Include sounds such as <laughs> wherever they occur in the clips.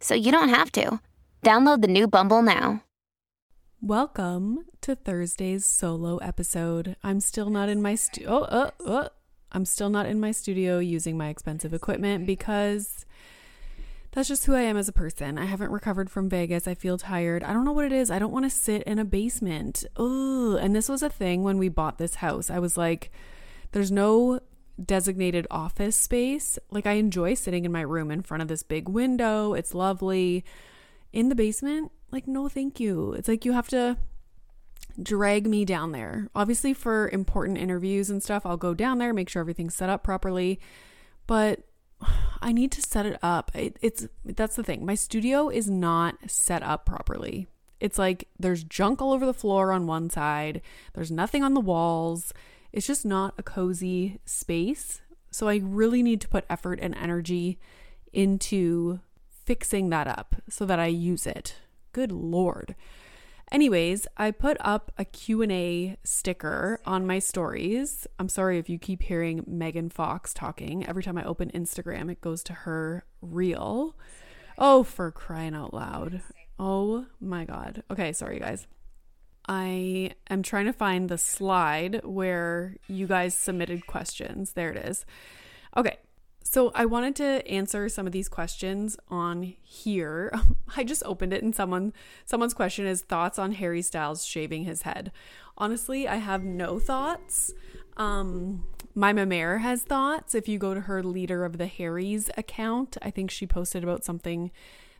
so you don't have to. Download the new Bumble now. Welcome to Thursday's solo episode. I'm still not in my studio. Oh, uh, uh. I'm still not in my studio using my expensive equipment because that's just who I am as a person. I haven't recovered from Vegas. I feel tired. I don't know what it is. I don't want to sit in a basement. Ugh. And this was a thing when we bought this house. I was like, there's no designated office space. Like, I enjoy sitting in my room in front of this big window. It's lovely. In the basement, like, no, thank you. It's like you have to drag me down there. Obviously, for important interviews and stuff, I'll go down there, make sure everything's set up properly. But I need to set it up. It, it's that's the thing. My studio is not set up properly. It's like there's junk all over the floor on one side. There's nothing on the walls. It's just not a cozy space. So I really need to put effort and energy into fixing that up so that I use it. Good lord. Anyways, I put up a Q&A sticker on my stories. I'm sorry if you keep hearing Megan Fox talking. Every time I open Instagram, it goes to her reel. Oh, for crying out loud. Oh my god. Okay, sorry guys. I am trying to find the slide where you guys submitted questions. There it is. Okay. So I wanted to answer some of these questions on here. <laughs> I just opened it and someone someone's question is thoughts on Harry Styles shaving his head. Honestly, I have no thoughts. Um my Mamere has thoughts. If you go to her leader of the Harry's account, I think she posted about something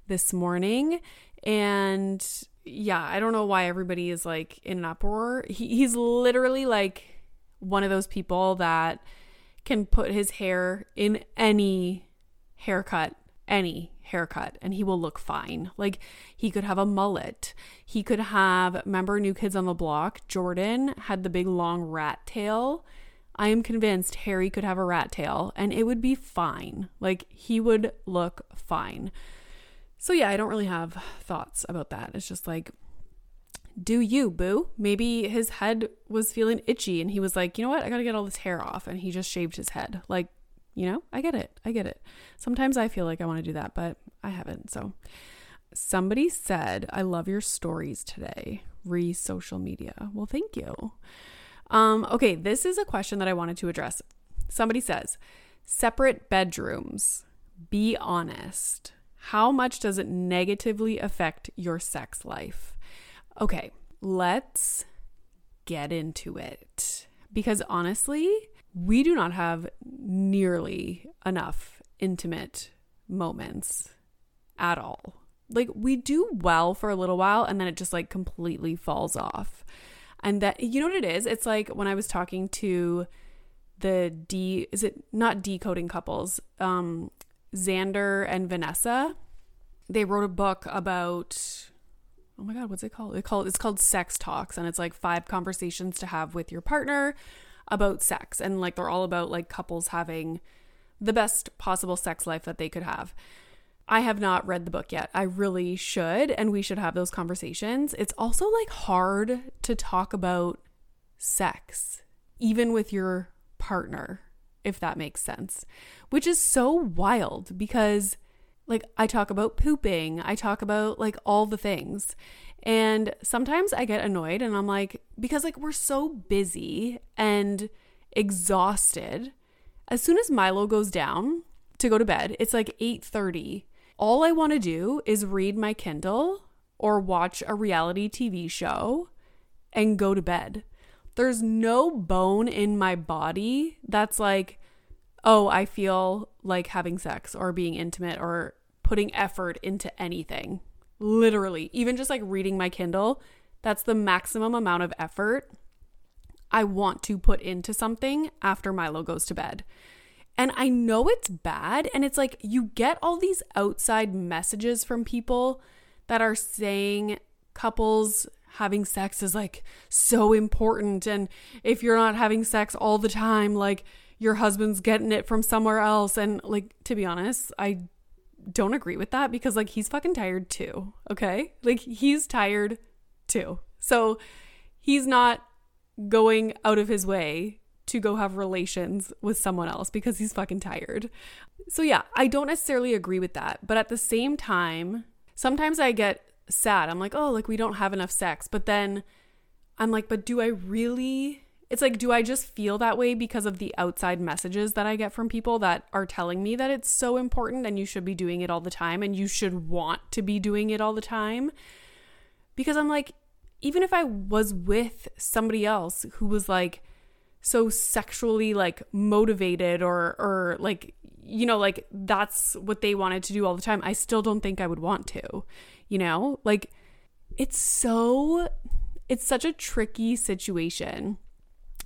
this morning and yeah, I don't know why everybody is like in an uproar. He, he's literally like one of those people that can put his hair in any haircut, any haircut, and he will look fine. Like he could have a mullet. He could have, remember New Kids on the Block? Jordan had the big long rat tail. I am convinced Harry could have a rat tail and it would be fine. Like he would look fine. So yeah, I don't really have thoughts about that. It's just like do you, boo? Maybe his head was feeling itchy and he was like, "You know what? I got to get all this hair off." And he just shaved his head. Like, you know, I get it. I get it. Sometimes I feel like I want to do that, but I haven't. So somebody said, "I love your stories today." Re social media. Well, thank you. Um, okay, this is a question that I wanted to address. Somebody says, separate bedrooms. Be honest. How much does it negatively affect your sex life? Okay, let's get into it. Because honestly, we do not have nearly enough intimate moments at all. Like, we do well for a little while and then it just like completely falls off. And that, you know what it is? It's like when I was talking to the D, is it not decoding couples? Um, Xander and Vanessa, they wrote a book about oh my god, what's it called? It called it's called Sex Talks and it's like five conversations to have with your partner about sex and like they're all about like couples having the best possible sex life that they could have. I have not read the book yet. I really should and we should have those conversations. It's also like hard to talk about sex even with your partner if that makes sense, which is so wild because like I talk about pooping, I talk about like all the things. And sometimes I get annoyed and I'm like because like we're so busy and exhausted. As soon as Milo goes down to go to bed, it's like 8:30. All I want to do is read my Kindle or watch a reality TV show and go to bed. There's no bone in my body that's like oh, I feel like having sex or being intimate or putting effort into anything. Literally, even just like reading my Kindle, that's the maximum amount of effort I want to put into something after Milo goes to bed. And I know it's bad. And it's like you get all these outside messages from people that are saying couples having sex is like so important and if you're not having sex all the time like your husband's getting it from somewhere else and like to be honest I don't agree with that because like he's fucking tired too okay like he's tired too so he's not going out of his way to go have relations with someone else because he's fucking tired. So, yeah, I don't necessarily agree with that. But at the same time, sometimes I get sad. I'm like, oh, like we don't have enough sex. But then I'm like, but do I really? It's like, do I just feel that way because of the outside messages that I get from people that are telling me that it's so important and you should be doing it all the time and you should want to be doing it all the time? Because I'm like, even if I was with somebody else who was like, so sexually like motivated or or like you know like that's what they wanted to do all the time i still don't think i would want to you know like it's so it's such a tricky situation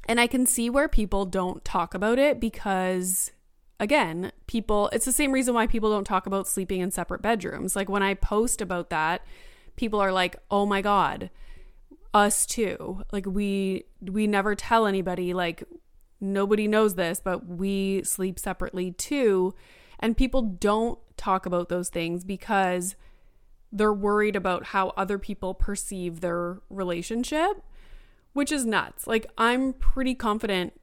and i can see where people don't talk about it because again people it's the same reason why people don't talk about sleeping in separate bedrooms like when i post about that people are like oh my god us too. Like we we never tell anybody like nobody knows this, but we sleep separately too. And people don't talk about those things because they're worried about how other people perceive their relationship, which is nuts. Like I'm pretty confident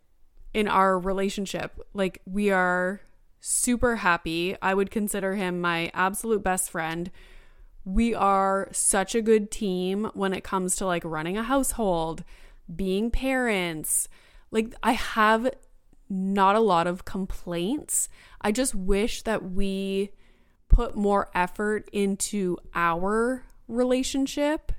in our relationship. Like we are super happy. I would consider him my absolute best friend we are such a good team when it comes to like running a household, being parents. Like, I have not a lot of complaints. I just wish that we put more effort into our relationship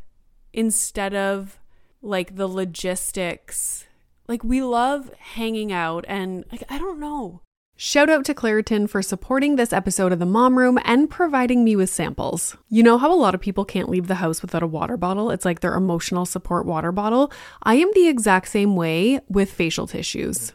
instead of like the logistics. Like, we love hanging out, and like, I don't know. Shout out to Claritin for supporting this episode of the Mom Room and providing me with samples. You know how a lot of people can't leave the house without a water bottle? It's like their emotional support water bottle. I am the exact same way with facial tissues.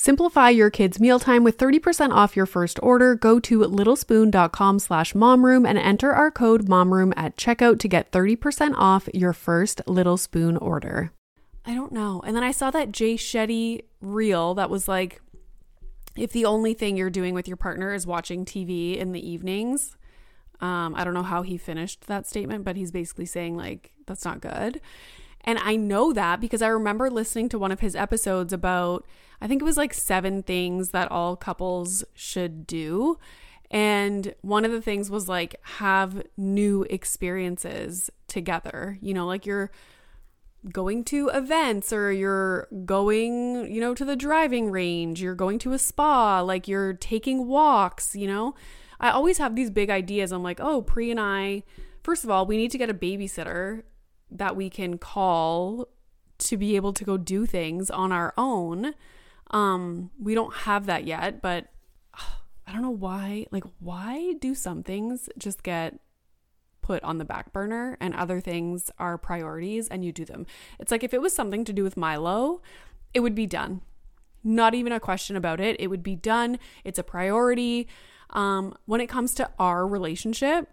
Simplify your kids' mealtime with 30% off your first order. Go to littlespoon.com slash momroom and enter our code momroom at checkout to get 30% off your first Little Spoon order. I don't know. And then I saw that Jay Shetty reel that was like, if the only thing you're doing with your partner is watching TV in the evenings, um, I don't know how he finished that statement, but he's basically saying, like, that's not good. And I know that because I remember listening to one of his episodes about, I think it was like seven things that all couples should do. And one of the things was like have new experiences together. You know, like you're going to events or you're going, you know, to the driving range, you're going to a spa, like you're taking walks, you know. I always have these big ideas. I'm like, oh, Pri and I, first of all, we need to get a babysitter that we can call to be able to go do things on our own. Um, we don't have that yet, but <sighs> I don't know why. Like, why do some things just get put on the back burner and other things are priorities and you do them? It's like if it was something to do with Milo, it would be done. Not even a question about it. It would be done. It's a priority. Um, when it comes to our relationship,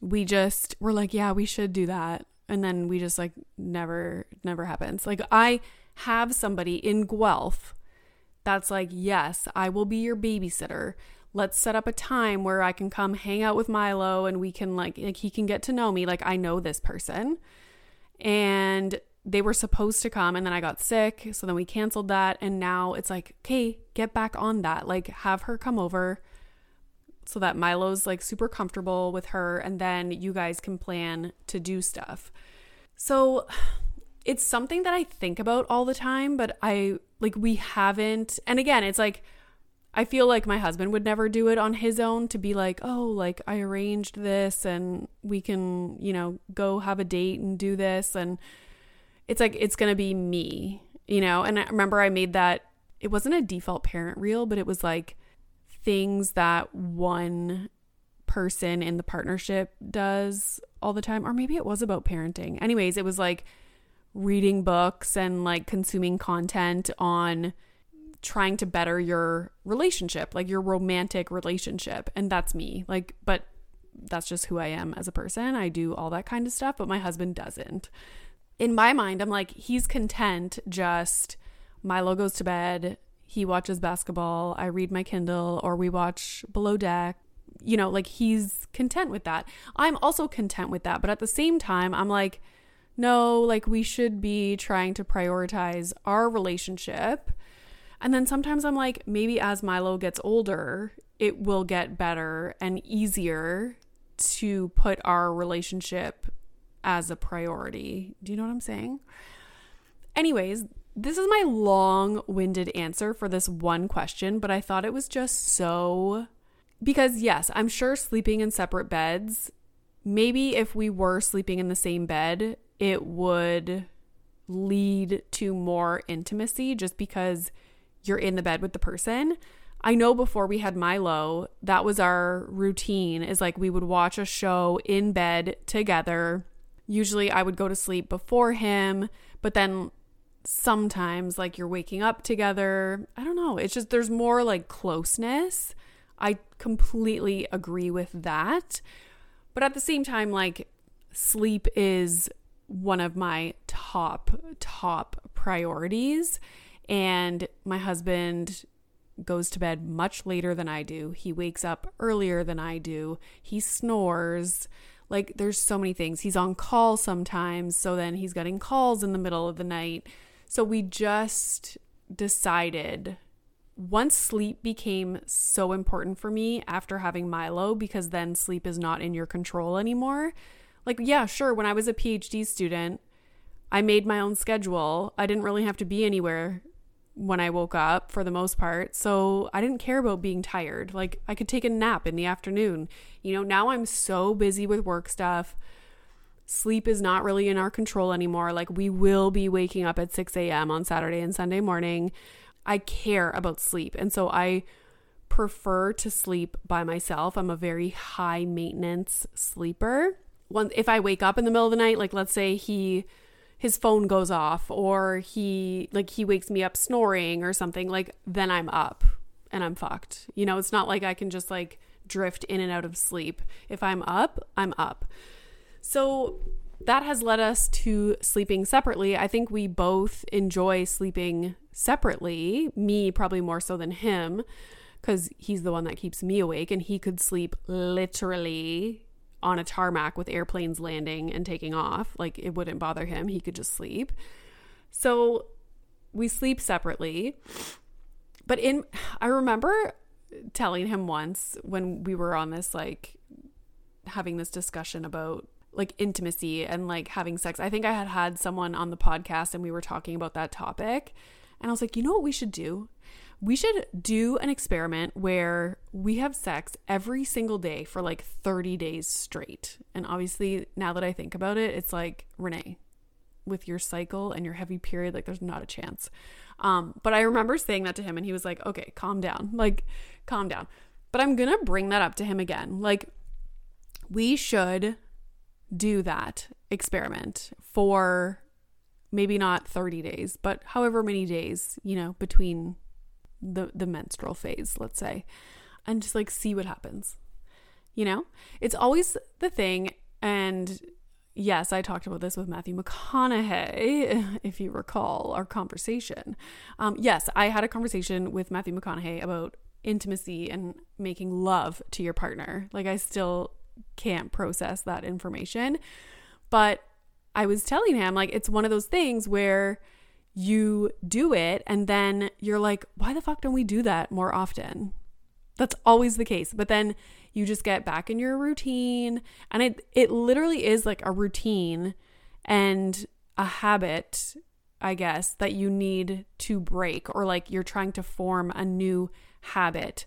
we just, we're like, yeah, we should do that and then we just like never never happens. Like i have somebody in guelph that's like yes i will be your babysitter. Let's set up a time where i can come hang out with milo and we can like like he can get to know me. Like i know this person. And they were supposed to come and then i got sick so then we canceled that. And now it's like okay get back on that. Like have her come over so that Milo's like super comfortable with her and then you guys can plan to do stuff. So it's something that I think about all the time, but I like we haven't and again, it's like I feel like my husband would never do it on his own to be like, "Oh, like I arranged this and we can, you know, go have a date and do this." And it's like it's going to be me, you know? And I remember I made that it wasn't a default parent reel, but it was like things that one person in the partnership does all the time or maybe it was about parenting. Anyways, it was like reading books and like consuming content on trying to better your relationship, like your romantic relationship. And that's me. Like but that's just who I am as a person. I do all that kind of stuff, but my husband doesn't. In my mind, I'm like he's content just my Milo goes to bed, he watches basketball, I read my Kindle, or we watch Below Deck. You know, like he's content with that. I'm also content with that. But at the same time, I'm like, no, like we should be trying to prioritize our relationship. And then sometimes I'm like, maybe as Milo gets older, it will get better and easier to put our relationship as a priority. Do you know what I'm saying? Anyways, this is my long winded answer for this one question, but I thought it was just so. Because, yes, I'm sure sleeping in separate beds, maybe if we were sleeping in the same bed, it would lead to more intimacy just because you're in the bed with the person. I know before we had Milo, that was our routine is like we would watch a show in bed together. Usually I would go to sleep before him, but then sometimes like you're waking up together. I don't know. It's just there's more like closeness. I completely agree with that. But at the same time, like sleep is one of my top, top priorities. And my husband goes to bed much later than I do. He wakes up earlier than I do. He snores. Like, there's so many things. He's on call sometimes. So then he's getting calls in the middle of the night. So we just decided once sleep became so important for me after having Milo, because then sleep is not in your control anymore. Like, yeah, sure, when I was a PhD student, I made my own schedule. I didn't really have to be anywhere when I woke up for the most part. So I didn't care about being tired. Like, I could take a nap in the afternoon. You know, now I'm so busy with work stuff. Sleep is not really in our control anymore. Like, we will be waking up at 6 a.m. on Saturday and Sunday morning. I care about sleep. And so I prefer to sleep by myself. I'm a very high maintenance sleeper. One, if I wake up in the middle of the night, like let's say he his phone goes off or he like he wakes me up snoring or something, like then I'm up and I'm fucked. You know, it's not like I can just like drift in and out of sleep. If I'm up, I'm up. So that has led us to sleeping separately. I think we both enjoy sleeping separately, me probably more so than him, because he's the one that keeps me awake and he could sleep literally on a tarmac with airplanes landing and taking off. Like it wouldn't bother him. He could just sleep. So we sleep separately. But in I remember telling him once when we were on this like having this discussion about like intimacy and like having sex. I think I had had someone on the podcast and we were talking about that topic. And I was like, "You know what we should do? we should do an experiment where we have sex every single day for like 30 days straight. And obviously, now that I think about it, it's like, Renee, with your cycle and your heavy period, like there's not a chance. Um, but I remember saying that to him and he was like, okay, calm down. <laughs> Like, calm down. But I'm gonna bring that up to him again. Like, we should do that experiment for maybe not 30 days, but however many days, you know, between the the menstrual phase, let's say, and just like see what happens. You know? It's always the thing and yes, I talked about this with Matthew McConaughey, <laughs> if you recall our conversation. Um, yes, I had a conversation with Matthew McConaughey about intimacy and making love to your partner. Like, I still can't process that information. But I was telling him, like, it's one of those things where you do it and then you're like, why the fuck don't we do that more often? That's always the case. But then you just get back in your routine and it it literally is like a routine and a habit, I guess, that you need to break or like you're trying to form a new habit.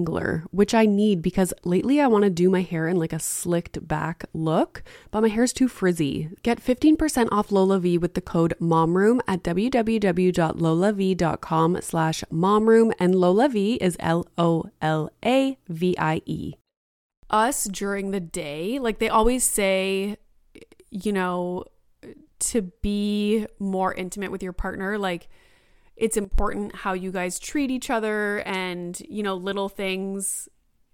detangler, which I need because lately I want to do my hair in like a slicked back look, but my hair's too frizzy. Get 15% off LolaVie with the code MOMROOM at www.lolavie.com slash momroom and LolaVie is L-O-L-A-V-I-E. Us during the day, like they always say, you know, to be more intimate with your partner, like it's important how you guys treat each other and, you know, little things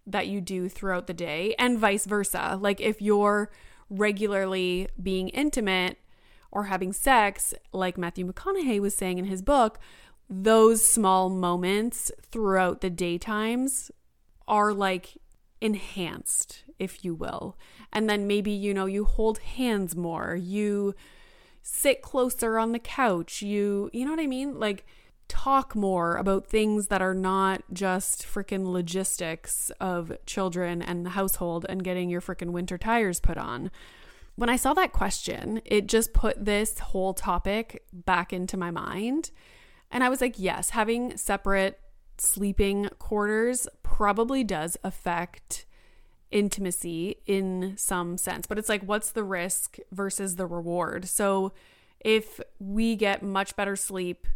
that you do throughout the day and vice versa. Like if you're regularly being intimate or having sex, like Matthew McConaughey was saying in his book, those small moments throughout the daytimes are like enhanced, if you will. And then maybe, you know, you hold hands more, you sit closer on the couch, you, you know what I mean? Like talk more about things that are not just freaking logistics of children and the household and getting your freaking winter tires put on. When I saw that question, it just put this whole topic back into my mind. And I was like, yes, having separate sleeping quarters probably does affect intimacy in some sense, but it's like, what's the risk versus the reward? So if we get much better sleep,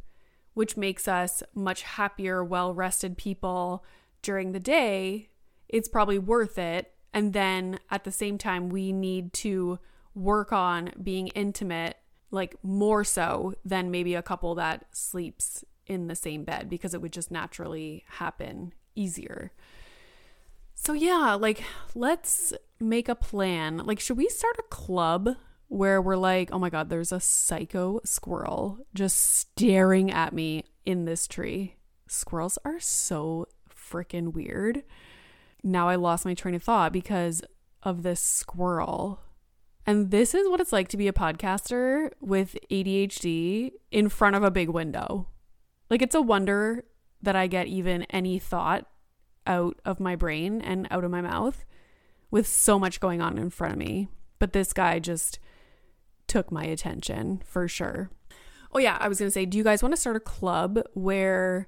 which makes us much happier, well rested people during the day, it's probably worth it. And then at the same time, we need to work on being intimate, like more so than maybe a couple that sleeps in the same bed because it would just naturally happen easier. So, yeah, like let's make a plan. Like, should we start a club where we're like, oh my God, there's a psycho squirrel just staring at me in this tree? Squirrels are so freaking weird. Now I lost my train of thought because of this squirrel. And this is what it's like to be a podcaster with ADHD in front of a big window. Like it's a wonder that I get even any thought out of my brain and out of my mouth with so much going on in front of me. But this guy just took my attention for sure. Oh, yeah, I was going to say, do you guys want to start a club where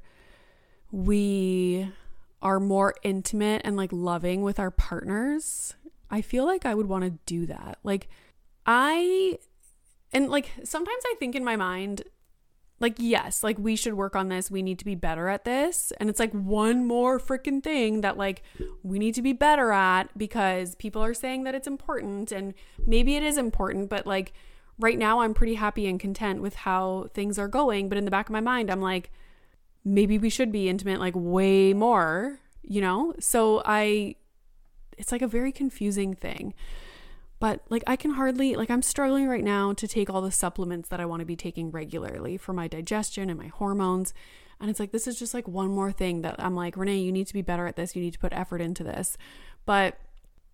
we are more intimate and like loving with our partners? I feel like I would want to do that. Like, I, and like sometimes I think in my mind, like yes like we should work on this we need to be better at this and it's like one more freaking thing that like we need to be better at because people are saying that it's important and maybe it is important but like right now I'm pretty happy and content with how things are going but in the back of my mind I'm like maybe we should be intimate like way more you know so I it's like a very confusing thing but like I can hardly like I'm struggling right now to take all the supplements that I want to be taking regularly for my digestion and my hormones. And it's like this is just like one more thing that I'm like, Renee, you need to be better at this. You need to put effort into this. But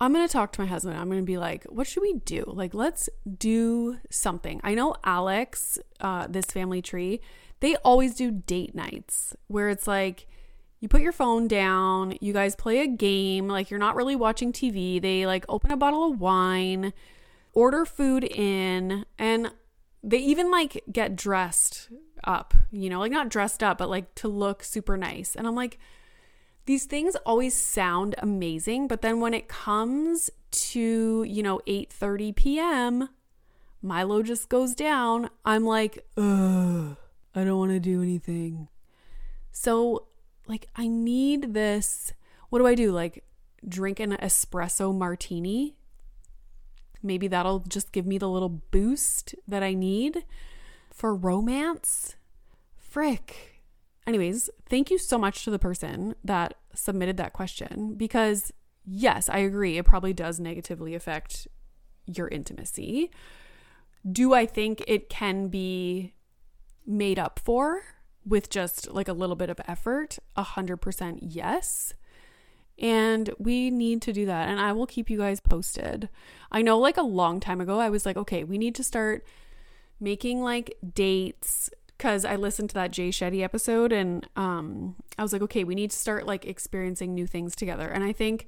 I'm going to talk to my husband. I'm going to be like, what should we do? Like, let's do something. I know Alex, uh, this family tree, they always do date nights where it's like, you put your phone down, you guys play a game, like you're not really watching TV. They like open a bottle of wine, order food in, and they even like get dressed up, you know, like not dressed up, but like to look super nice. And I'm like, these things always sound amazing, but then when it comes to, you know, 8:30 p.m., Milo just goes down. I'm like, ugh, I don't want to do anything. So like I need this. What do I do? Like drink an espresso martini? Maybe that'll just give me the little boost that I need for romance. Frick. Anyways, thank you so much to the person that submitted that question because, yes, I agree. It probably does negatively affect your intimacy. Do I think it can be made up for? with just like a little bit of effort, 100% yes. And we need to do that. And I will keep you guys posted. I know, like, a long time ago, I was like, okay, we need to start making like dates because I listened to that Jay Shetty episode and um, I was like, okay, we need to start like experiencing new things together. And I think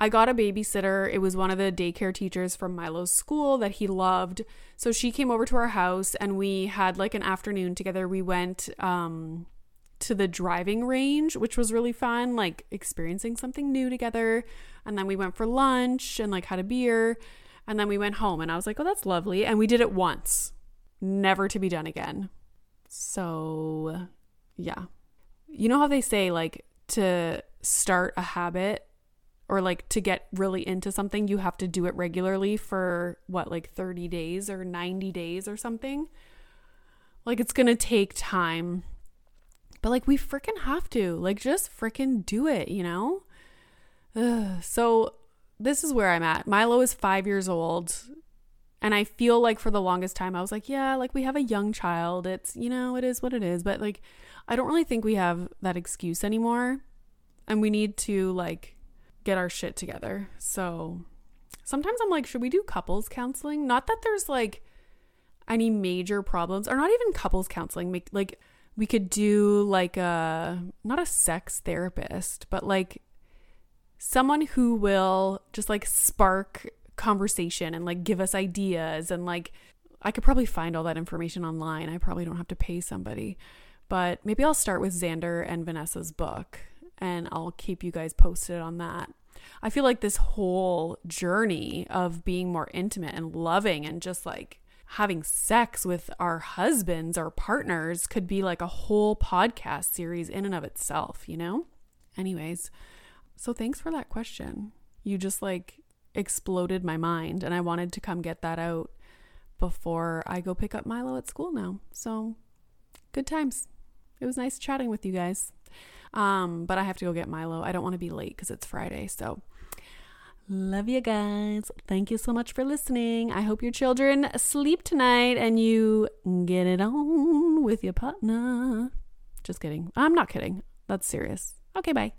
I got a babysitter. It was one of the daycare teachers from Milo's school that he loved. So she came over to our house and we had like an afternoon together. We went um, to the driving range, which was really fun, like experiencing something new together. And then we went for lunch and like had a beer. And then we went home and I was like, oh, that's lovely. And we did it once, never to be done again. So, yeah. You know how they say, like, to start a habit or like to get really into something, you have to do it regularly for what, like 30 days or 90 days or something. Like it's gonna take time. But like we freaking have to. Like just freaking do it, you know? Ugh. So this is where I'm at. Milo is five years old. And I feel like for the longest time, I was like, yeah, like we have a young child. It's, you know, it is what it is. But like, I don't really think we have that excuse anymore. And we need to like get our shit together. So sometimes I'm like, should we do couples counseling? Not that there's like any major problems, or not even couples counseling, like we could do like a not a sex therapist, but like someone who will just like spark conversation and like give us ideas and like I could probably find all that information online. I probably don't have to pay somebody. But maybe I'll start with Xander and Vanessa's book and I'll keep you guys posted on that. I feel like this whole journey of being more intimate and loving and just like having sex with our husbands or partners could be like a whole podcast series in and of itself, you know? Anyways, so thanks for that question. You just like exploded my mind, and I wanted to come get that out before I go pick up Milo at school now. So good times. It was nice chatting with you guys. Um, but I have to go get Milo. I don't want to be late because it's Friday. So Love you guys. Thank you so much for listening. I hope your children sleep tonight and you get it on with your partner. Just kidding. I'm not kidding. That's serious. Okay, bye.